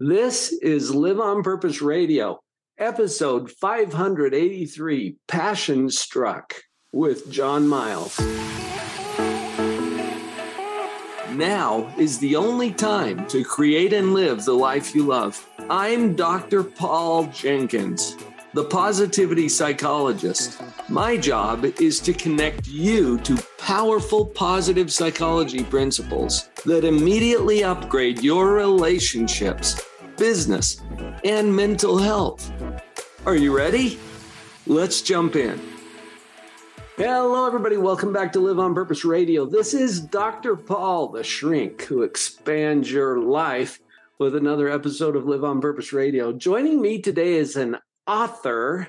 This is Live on Purpose Radio, episode 583 Passion Struck with John Miles. Now is the only time to create and live the life you love. I'm Dr. Paul Jenkins, the positivity psychologist. My job is to connect you to powerful positive psychology principles that immediately upgrade your relationships, business, and mental health. Are you ready? Let's jump in. Hello, everybody. Welcome back to Live on Purpose Radio. This is Dr. Paul, the shrink who expands your life with another episode of Live on Purpose Radio. Joining me today is an author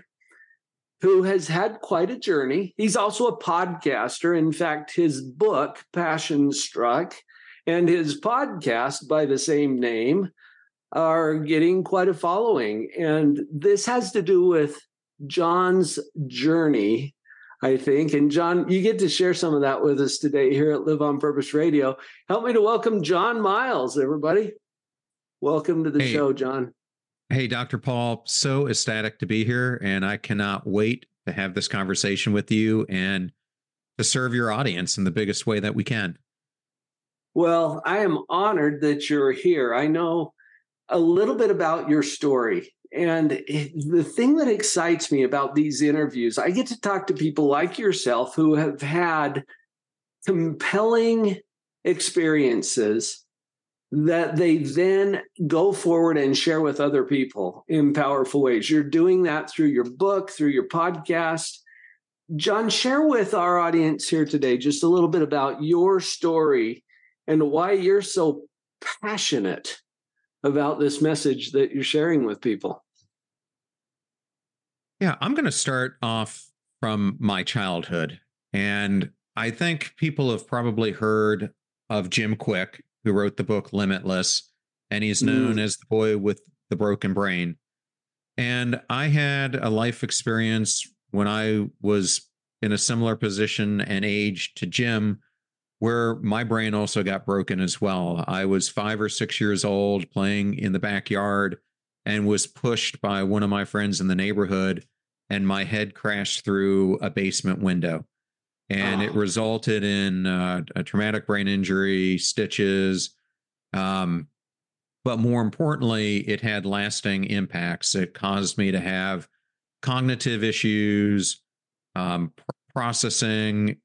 who has had quite a journey. He's also a podcaster. In fact, his book, Passion Struck, and his podcast by the same name are getting quite a following. And this has to do with John's journey I think. And John, you get to share some of that with us today here at Live on Purpose Radio. Help me to welcome John Miles, everybody. Welcome to the hey, show, John. Hey, Dr. Paul, so ecstatic to be here. And I cannot wait to have this conversation with you and to serve your audience in the biggest way that we can. Well, I am honored that you're here. I know a little bit about your story and the thing that excites me about these interviews, I get to talk to people like yourself who have had compelling experiences that they then go forward and share with other people in powerful ways. You're doing that through your book, through your podcast. John, share with our audience here today just a little bit about your story and why you're so passionate about this message that you're sharing with people. Yeah, I'm going to start off from my childhood. And I think people have probably heard of Jim Kwik, who wrote the book Limitless, and he's known mm. as the boy with the broken brain. And I had a life experience when I was in a similar position and age to Jim, where my brain also got broken as well. I was five or six years old playing in the backyard and was pushed by one of my friends in the neighborhood and my head crashed through a basement window and oh. it resulted in uh, a traumatic brain injury stitches um, but more importantly it had lasting impacts. It caused me to have cognitive issues um, processing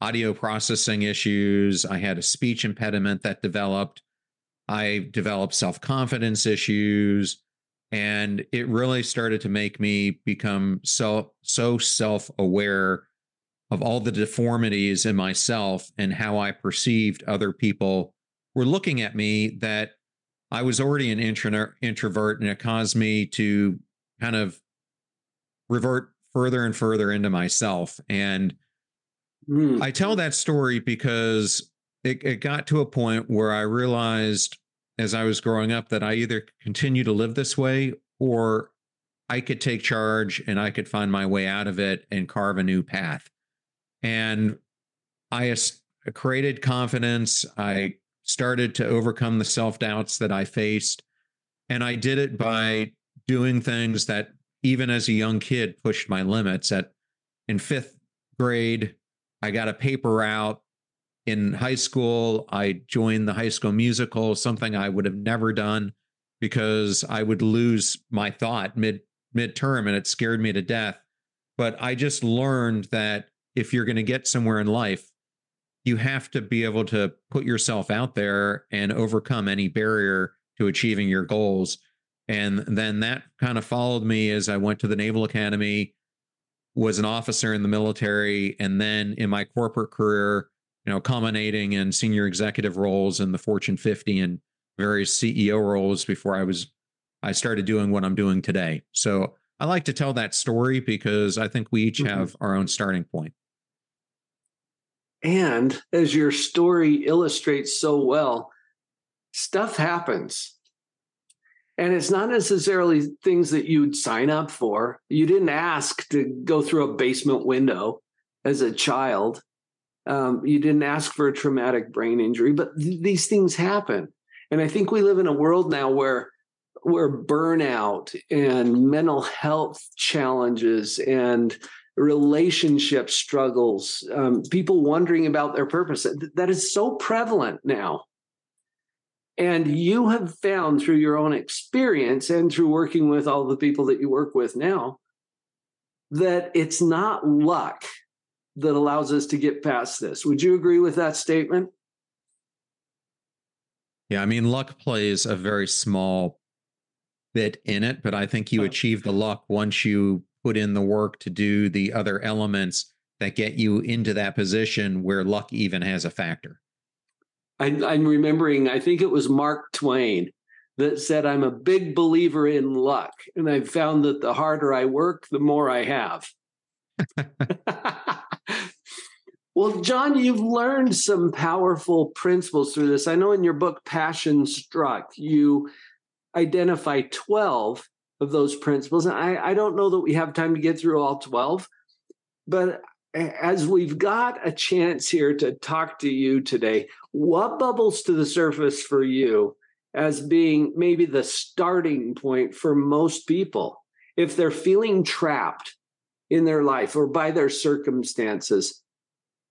audio processing issues. I had a speech impediment that developed. I developed self-confidence issues and it really started to make me become so so self-aware of all the deformities in myself and how I perceived other people were looking at me that I was already an introvert and it caused me to kind of revert further and further into myself and mm. I tell that story because it, it got to a point where I realized as I was growing up that I either continue to live this way or I could take charge and I could find my way out of it and carve a new path. And I created confidence. I started to overcome the self doubts that I faced. And I did it by doing things that, even as a young kid, pushed my limits. At in fifth grade, I got a paper out. in high school, I joined the high school musical, something I would have never done because I would lose my thought mid midterm and it scared me to death. But I just learned that if you're going to get somewhere in life, you have to be able to put yourself out there and overcome any barrier to achieving your goals. And then that kind of followed me as I went to the Naval Academy, was an officer in the military, and then in my corporate career, you know, culminating in senior executive roles in the Fortune 50 and various CEO roles before I was I started doing what I'm doing today. So I like to tell that story because I think we each mm-hmm. have our own starting point. And as your story illustrates so well, stuff happens. And it's not necessarily things that you'd sign up for. You didn't ask to go through a basement window as a child. Um, you didn't ask for a traumatic brain injury, but th- these things happen. And I think we live in a world now where where burnout and mental health challenges and relationship struggles, um, people wondering about their purpose, that is so prevalent now. And you have found through your own experience and through working with all the people that you work with now that it's not luck that allows us to get past this. Would you agree with that statement? Yeah, I mean, luck plays a very small bit in it, but I think you achieve the luck once you put in the work to do the other elements that get you into that position where luck even has a factor. I, am remembering, I think it was Mark Twain that said, I'm a big believer in luck. And I've found that the harder I work, the more I have. well, John, you've learned some powerful principles through this. I know in your book, Passion Struck, you identify 12 of those principles. And I, I don't know that we have time to get through all 12, but as we've got a chance here to talk to you today, what bubbles to the surface for you as being maybe the starting point for most people if they're feeling trapped in their life or by their circumstances?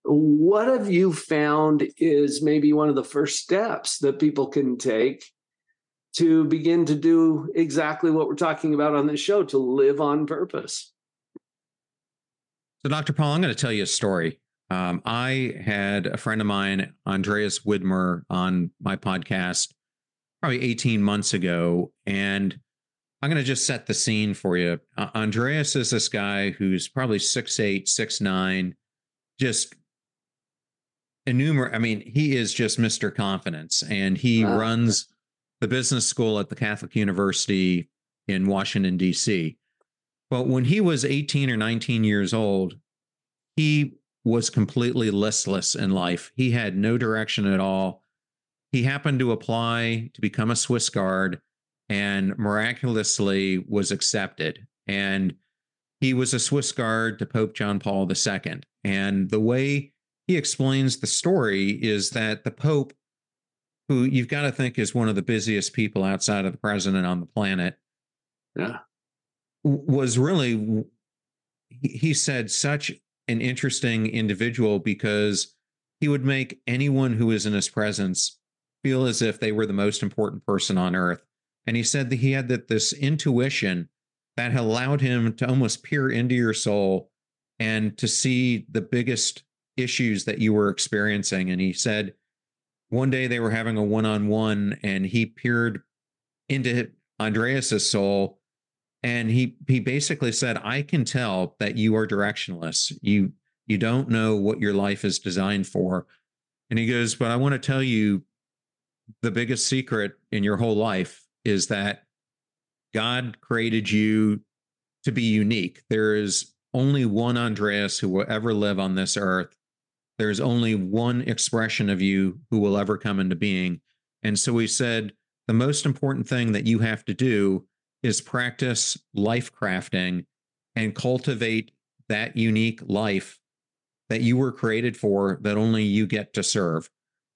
What have you found is maybe one of the first steps that people can take to begin to do exactly what we're talking about on this show to live on purpose? So, Dr. Paul, I'm going to tell you a story. Um, I had a friend of mine, Andreas Widmer, on my podcast probably 18 months ago. And I'm going to just set the scene for you. Uh, Andreas is this guy who's probably six eight, six nine, just enumerate. I mean, he is just Mr. Confidence, and he wow. runs the business school at the Catholic University in Washington, D.C. But when he was 18 or 19 years old, he was completely listless in life. He had no direction at all. He happened to apply to become a Swiss Guard and miraculously was accepted. And he was a Swiss Guard to Pope John Paul II. And the way he explains the story is that the Pope, who you've got to think is one of the busiest people outside of the president on the planet, yeah. Was really he said such an interesting individual because he would make anyone who was in his presence feel as if they were the most important person on earth. And he said that he had that this intuition that allowed him to almost peer into your soul and to see the biggest issues that you were experiencing. And he said one day they were having a one-on-one and he peered into andreas's soul and he he basically said i can tell that you are directionless. You you don't know what your life is designed for. And he goes but i want to tell you the biggest secret in your whole life is that god created you to be unique. There is only one andreas who will ever live on this earth there's only one expression of you who will ever come into being and so we said the most important thing that you have to do is practice life crafting and cultivate that unique life that you were created for that only you get to serve.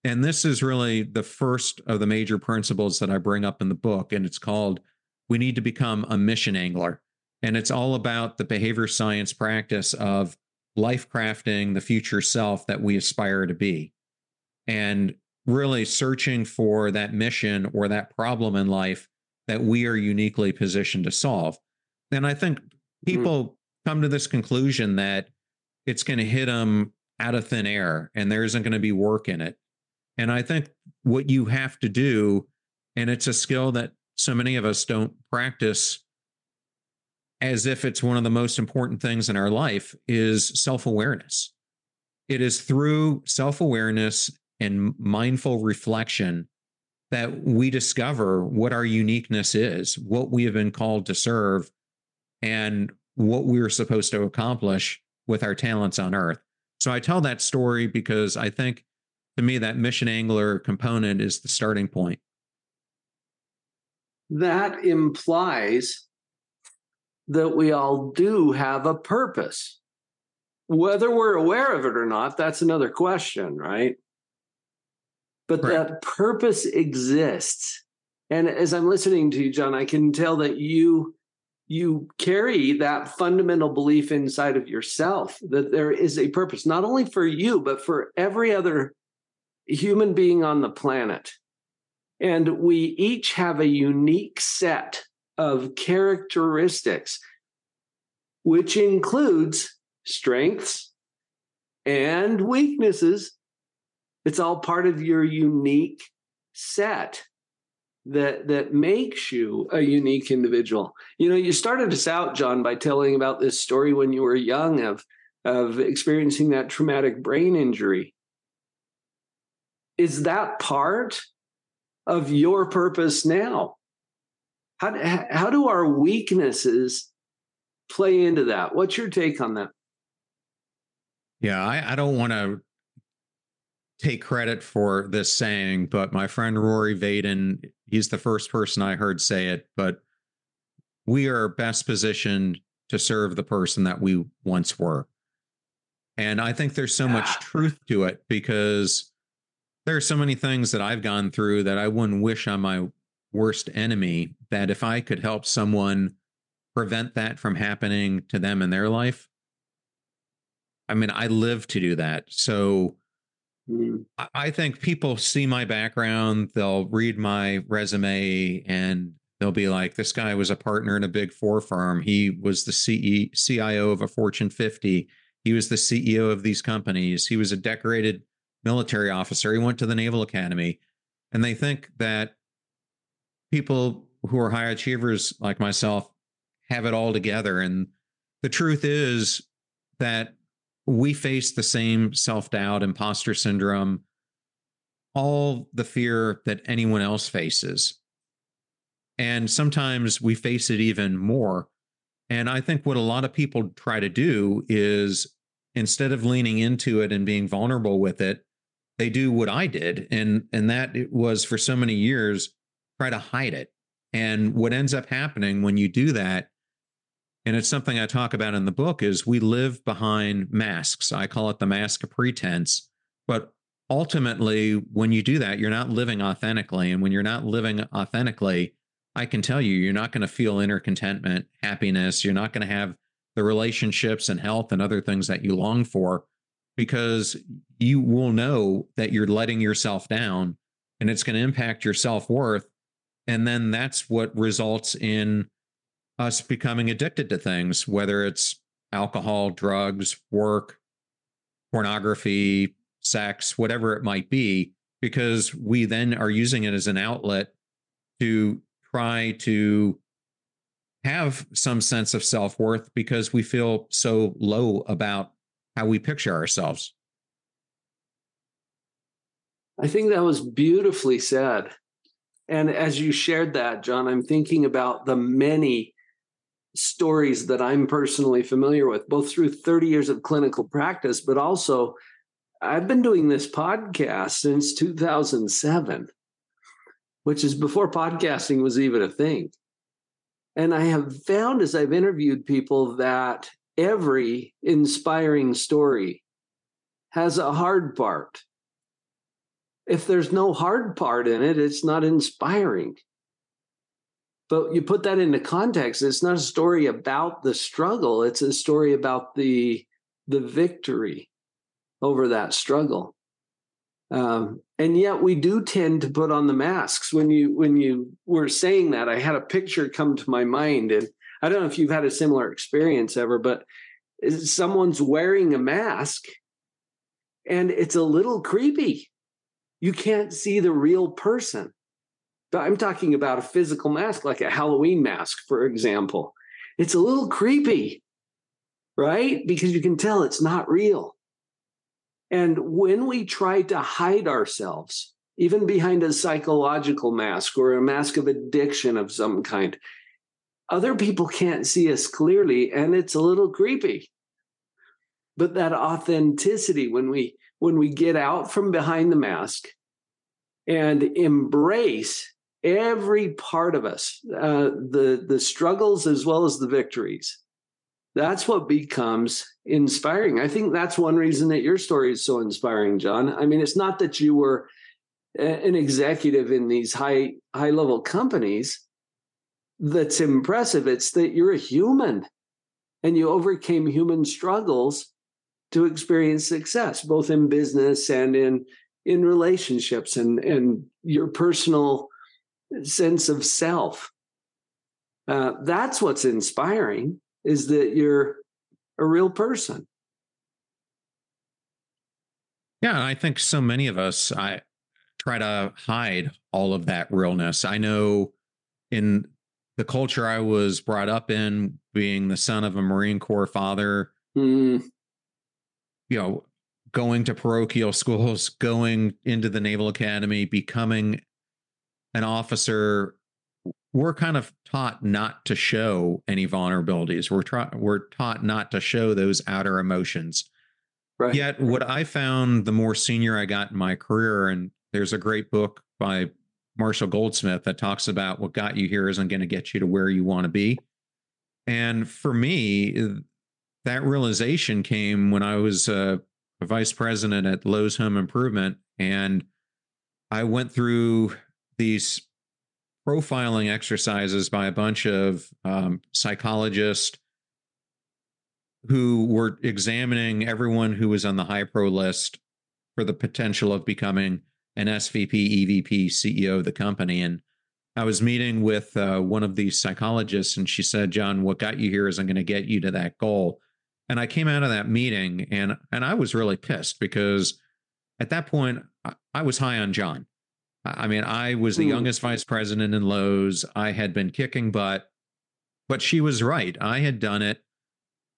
And this is really the first of the major principles that I bring up in the book. And it's called We Need to Become a Mission Angler. And it's all about the behavior science practice of life crafting the future self that we aspire to be. And really searching for that mission or that problem in life that we are uniquely positioned to solve. And I think mm-hmm. people mm-hmm. come to this conclusion that it's going to hit them out of thin air and there isn't going to be work in it. And I think what you have to do, and it's a skill that so many of us don't practice as if it's one of the most important things in our life, is self awareness. It is through self awareness and mindful reflection that we discover what our uniqueness is, what we have been called to serve, and what we're supposed to accomplish with our talents on earth. So I tell that story because I think to me that mission angler component is the starting point. That implies that we all do have a purpose. Whether we're aware of it or not, that's another question, right? but right. that purpose exists. And as I'm listening to you, John, I can tell that you you carry that fundamental belief inside of yourself that there is a purpose not only for you but for every other human being on the planet and we each have a unique set of characteristics which includes strengths and weaknesses it's all part of your unique set that that makes you a unique individual. You know, you started us out, John, by telling about this story when you were young of of experiencing that traumatic brain injury. Is that part of your purpose now? How how do our weaknesses play into that? What's your take on that? Yeah, I, I don't want to take credit for this saying, but my friend Rory Vaden, he's the first person I heard say it, but we are best positioned to serve the person that we once were. And I think there's so yeah. much truth to it because there are so many things that I've gone through that I wouldn't wish on my worst enemy that if I could help someone prevent that from happening to them in their life, I mean, I live to do that. So Mm. I think people see my background, they'll read my resume, and they'll be like, this guy was a partner in a big four firm. He was the CE, CIO of a Fortune 50. He was the CEO of these companies. He was a decorated military officer. He went to the Naval Academy. And they think that people who are high achievers like myself have it all together. And the truth is that we face the same self doubt, imposter syndrome, all the fear that anyone else faces. And sometimes we face it even more. And I think what a lot of people try to do is instead of leaning into it and being vulnerable with it, they do what I did. And and that was for so many years try to hide it. And what ends up happening when you do that and it's something I talk about in the book is we live behind masks. I call it the mask of pretense. But ultimately, when you do that, you're not living authentically. And when you're not living authentically, I can tell you, you're not going to feel inner contentment, happiness. You're not going to have the relationships and health and other things that you long for because you will know that you're letting yourself down and it's going to impact your self worth. And then that's what results in us becoming addicted to things, whether it's alcohol, drugs, work, pornography, sex, whatever it might be, because we then are using it as an outlet to try to have some sense of self worth because we feel so low about how we picture ourselves. I think that was beautifully said. And as you shared that, John, I'm thinking about the many stories that I'm personally familiar with, both through 30 years of clinical practice, but also I've been doing this podcast since 2007, which is before podcasting was even a thing. And I have found as I've interviewed people that every inspiring story has a hard part. If there's no hard part in it, it's not inspiring. But you put that into context, it's not a story about the struggle, it's a story about the the victory over that struggle. Um, and yet we do tend to put on the masks. When you when you were saying that, I had a picture come to my mind, and I don't know if you've had a similar experience ever, but someone's wearing a mask, and it's a little creepy. You can't see the real person. I'm talking about a physical mask, like a Halloween mask, for example. It's a little creepy, right? Because you can tell it's not real. And when we try to hide ourselves, even behind a psychological mask or a mask of addiction of some kind, other people can't see us clearly and it's a little creepy. But that authenticity, when we when we get out from behind the mask and embrace every part of us, uh, the the struggles as well as the victories. That's what becomes inspiring. I think that's one reason that your story is so inspiring, John. I mean, it's not that you were an executive in these high high level companies that's impressive it's that you're a human and you overcame human struggles to experience success both in business and in in relationships and and your personal sense of self uh, that's what's inspiring is that you're a real person yeah i think so many of us i try to hide all of that realness. I know in the culture I was brought up in, being the son of a Marine Corps father, mm. You know, going to parochial schools, going into the Naval Academy, becoming an officer, we're kind of taught not to show any vulnerabilities. We're tra- we're taught not to show those outer emotions. Right. Yet, what I found the more senior I got in my career, and there's a great book by Marshall Goldsmith that talks about what got you here isn't going to get you to where you want to be. And for me, that realization came when I was a, a vice president at Lowe's Home Improvement. And I went through these profiling exercises by a bunch of um, psychologists who were examining everyone who was on the high pro list for the potential of becoming an SVP, EVP, CEO of the company. And I was meeting with uh, one of these psychologists, and she said, "John, what got you here isn't going to get you to that goal." And I came out of that meeting, and and I was really pissed because at that point I was high on John. I mean, I was the mm. youngest vice president in Lowe's. I had been kicking butt, but she was right. I had done it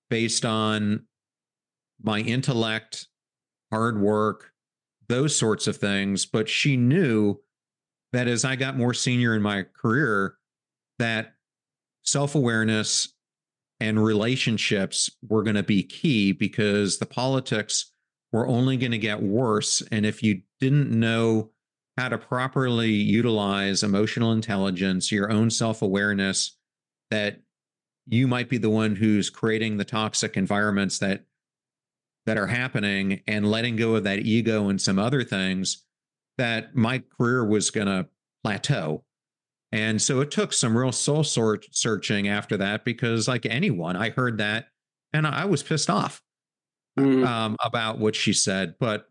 based on my intellect, hard work, those sorts of things. But she knew that as I got more senior in my career, that self awareness and relationships were going to be key because the politics were only going to get worse. And if you didn't know how to properly utilize emotional intelligence, your own self awareness, that you might be the one who's creating the toxic environments that that are happening and letting go of that ego and some other things that my career was going to plateau. And so it took some real soul searching after that because, like anyone, I heard that and I was pissed off mm. um, about what she said. But,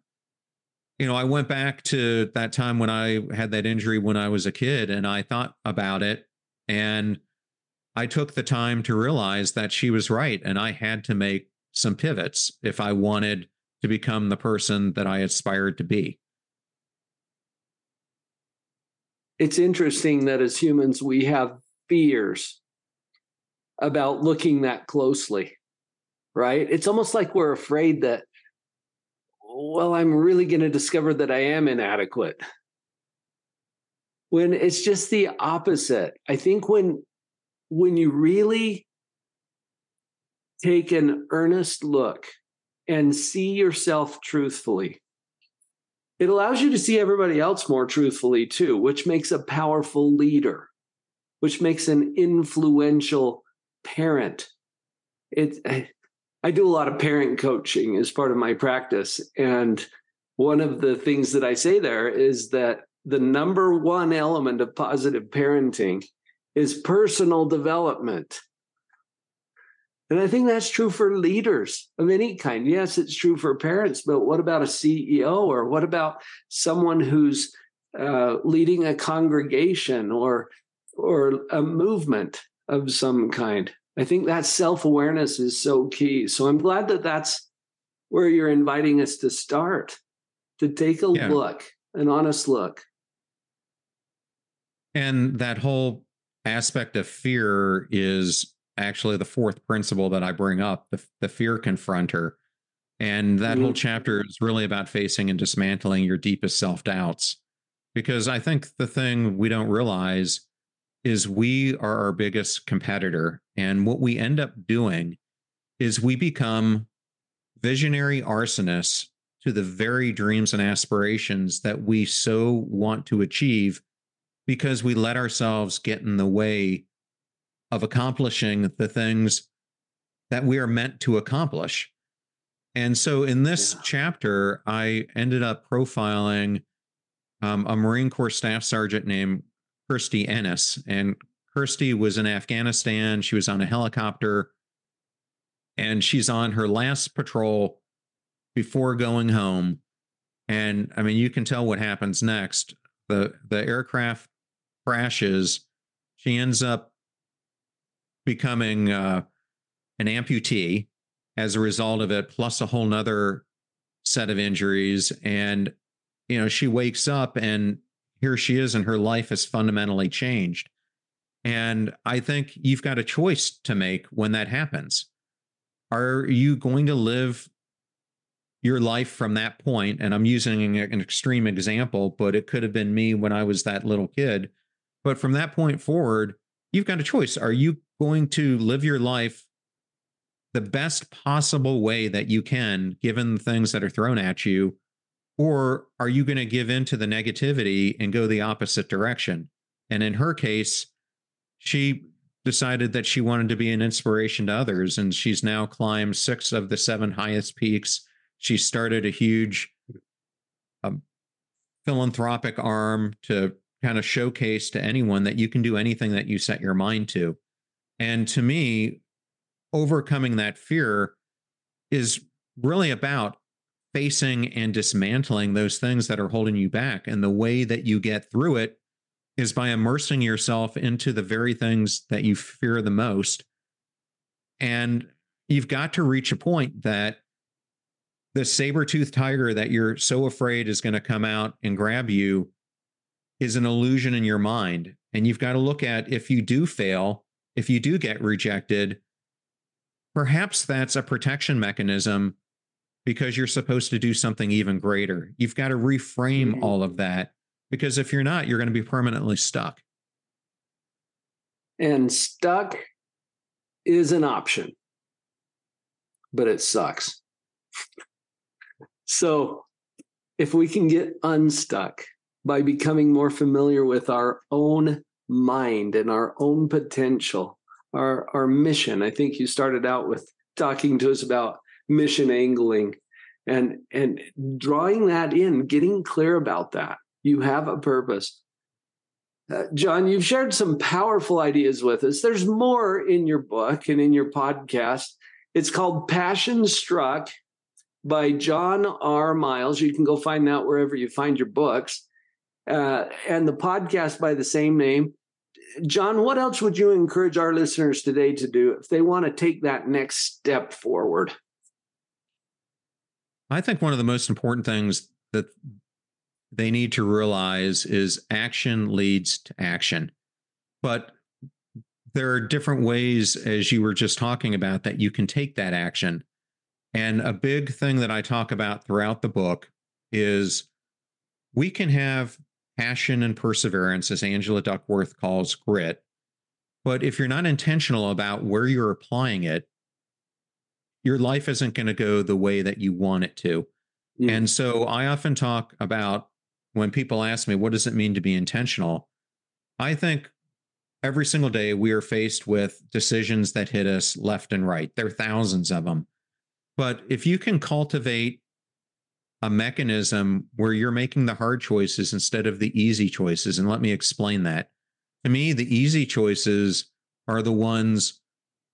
you know, I went back to that time when I had that injury when I was a kid and I thought about it. And I took the time to realize that she was right. And I had to make some pivots if I wanted to become the person that I aspired to be. It's interesting that as humans, we have fears about looking that closely, right? It's almost like we're afraid that, well, I'm really going to discover that I am inadequate. When it's just the opposite. I think when when you really take an earnest look and see yourself truthfully. It allows you to see everybody else more truthfully too, which makes a powerful leader, which makes an influential parent. It, I, I do a lot of parent coaching as part of my practice. And one of the things that I say there is that the number one element of positive parenting is personal development. And I think that's true for leaders of any kind. Yes, it's true for parents, but what about a CEO or what about someone who's uh, leading a congregation or or a movement of some kind? I think that self awareness is so key. So I'm glad that that's where you're inviting us to start, to take a yeah. look, an honest look. And that whole aspect of fear is actually the fourth principle that I bring up, the, the fear confronter. And that mm-hmm. whole chapter is really about facing and dismantling your deepest self doubts. Because I think the thing we don't realize is we are our biggest competitor. And what we end up doing is we become visionary arsonists to the very dreams and aspirations that we so want to achieve because we let ourselves get in the way of accomplishing the things that we are meant to accomplish. And so in this yeah. chapter, I ended up profiling um, a Marine Corps staff sergeant named Kirstie Ennis. And Kirstie was in Afghanistan. She was on a helicopter and she's on her last patrol before going home. And I mean, you can tell what happens next. The the aircraft crashes. She ends up becoming uh, an amputee as a result of it, plus a whole nother set of injuries. And, you know, she wakes up and here she is, and her life has fundamentally changed. And I think you've got a choice to make when that happens. Are you going to live your life from that point? And I'm using an extreme example, but it could have been me when I was that little kid. But from that point forward, you've got a choice. Are you going to live your life the best possible way that you can, given the things that are thrown at you? Or are you going to give in to the negativity and go the opposite direction? And in her case, she decided that she wanted to be an inspiration to others. And she's now climbed six of the seven highest peaks. She started a huge um, philanthropic arm to kind of showcase to anyone that you can do anything that you set your mind to. And to me, overcoming that fear is really about facing and dismantling those things that are holding you back. And the way that you get through it is by immersing yourself into the very things that you fear the most. And you've got to reach a point that the saber-toothed tiger that you're so afraid is going to come out and grab you is an illusion in your mind. And you've got to look at if you do fail, if you do get rejected, perhaps that's a protection mechanism because you're supposed to do something even greater. You've got to reframe mm-hmm. all of that because if you're not, you're going to be permanently stuck. And stuck is an option, but it sucks. so if we can get unstuck by becoming more familiar with our own mind and our own potential, our, our mission, I think you started out with talking to us about mission angling and and drawing that in getting clear about that. You have a purpose. Uh, john you've shared some powerful ideas with us. There's more in your book and in your podcast. It's called passion struck by john r. Miles. You can go find that wherever you find your books uh, and the podcast by the same name John, what else would you encourage our listeners today to do if they want to take that next step forward? I think one of the most important things that they need to realize is action leads to action. But there are different ways, as you were just talking about, that you can take that action. And a big thing that I talk about throughout the book is we can have passion and perseverance, as Angela Duckworth calls grit. But if you're not intentional about where you're applying it, your life isn't going to go the way that you want it to. Mm. And so I often talk about when people ask me, what does it mean to be intentional? I think every single day we are faced with decisions that hit us left and right. There are thousands of them. But if you can cultivate a mechanism where you're making the hard choices instead of the easy choices, and let me explain that. To me, the easy choices are the ones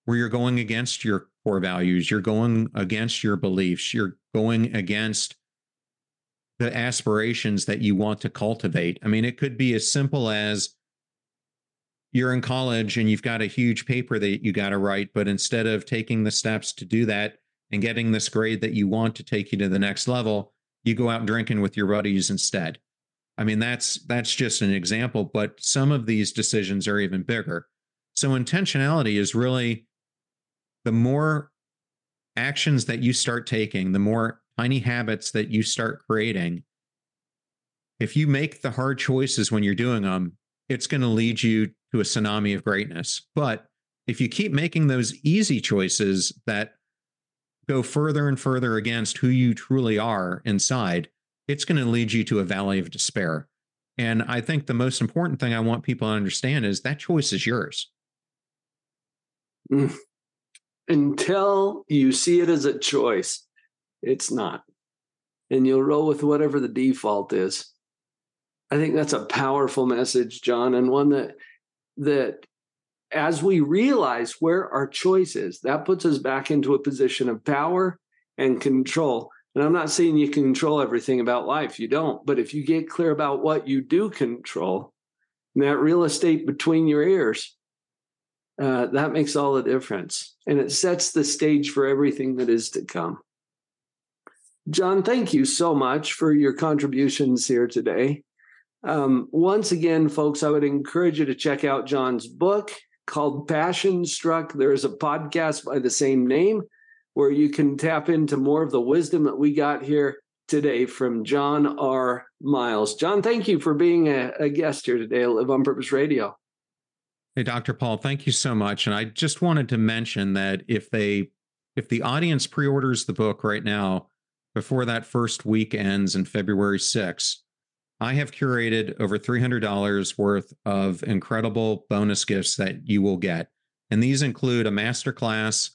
where you're going against your core values, you're going against your beliefs, you're going against the aspirations that you want to cultivate. I mean, it could be as simple as you're in college and you've got a huge paper that you got to write, but instead of taking the steps to do that and getting this grade that you want to take you to the next level, you go out drinking with your buddies instead. I mean, that's that's just an example, but some of these decisions are even bigger. So intentionality is really the more actions that you start taking, the more tiny habits that you start creating, if you make the hard choices when you're doing them, it's going to lead you to a tsunami of greatness. But if you keep making those easy choices that go further and further against who you truly are inside, it's going to lead you to a valley of despair. And I think the most important thing I want people to understand is that choice is yours. Mm until you see it as a choice, it's not. And you'll roll with whatever the default is. I think that's a powerful message, John, and one that that as we realize where our choice is, that puts us back into a position of power and control. And I'm not saying you control everything about life, you don't. But if you get clear about what you do control, and that real estate between your ears, uh, that makes all the difference. And it sets the stage for everything that is to come. John, thank you so much for your contributions here today. Um, once again, folks, I would encourage you to check out John's book called Passion Struck. There is a podcast by the same name where you can tap into more of the wisdom that we got here today from John R. Miles. John, thank you for being a, a guest here today at Live on Purpose Radio. Hey, Dr. Paul, thank you so much. And I just wanted to mention that if they if the audience pre-orders the book right now, before that first week ends in February 6th, I have curated over $300 worth of incredible bonus gifts that you will get. And these include a masterclass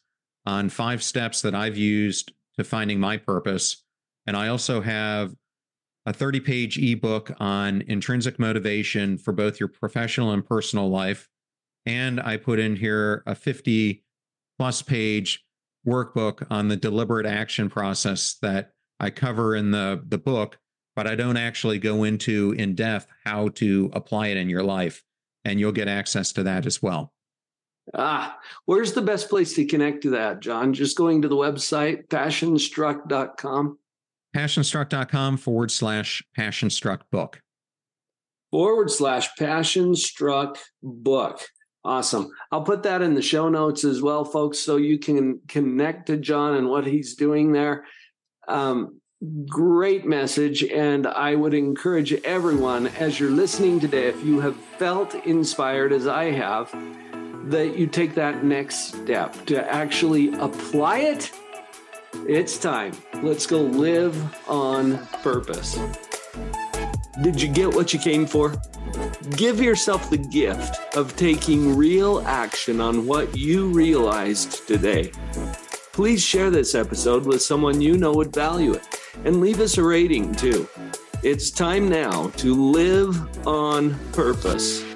on five steps that I've used to finding my purpose. And I also have a 30 page ebook on intrinsic motivation for both your professional and personal life. And I put in here a 50 plus page workbook on the deliberate action process that I cover in the, the book, but I don't actually go into in depth how to apply it in your life. And you'll get access to that as well. Ah, where's the best place to connect to that, John? Just going to the website, passionstruck.com. Passionstruck.com forward slash passionstruck book. Forward slash passionstruck book. Awesome. I'll put that in the show notes as well, folks, so you can connect to John and what he's doing there. Um, great message. And I would encourage everyone, as you're listening today, if you have felt inspired as I have, that you take that next step to actually apply it. It's time. Let's go live on purpose. Did you get what you came for? Give yourself the gift of taking real action on what you realized today. Please share this episode with someone you know would value it and leave us a rating too. It's time now to live on purpose.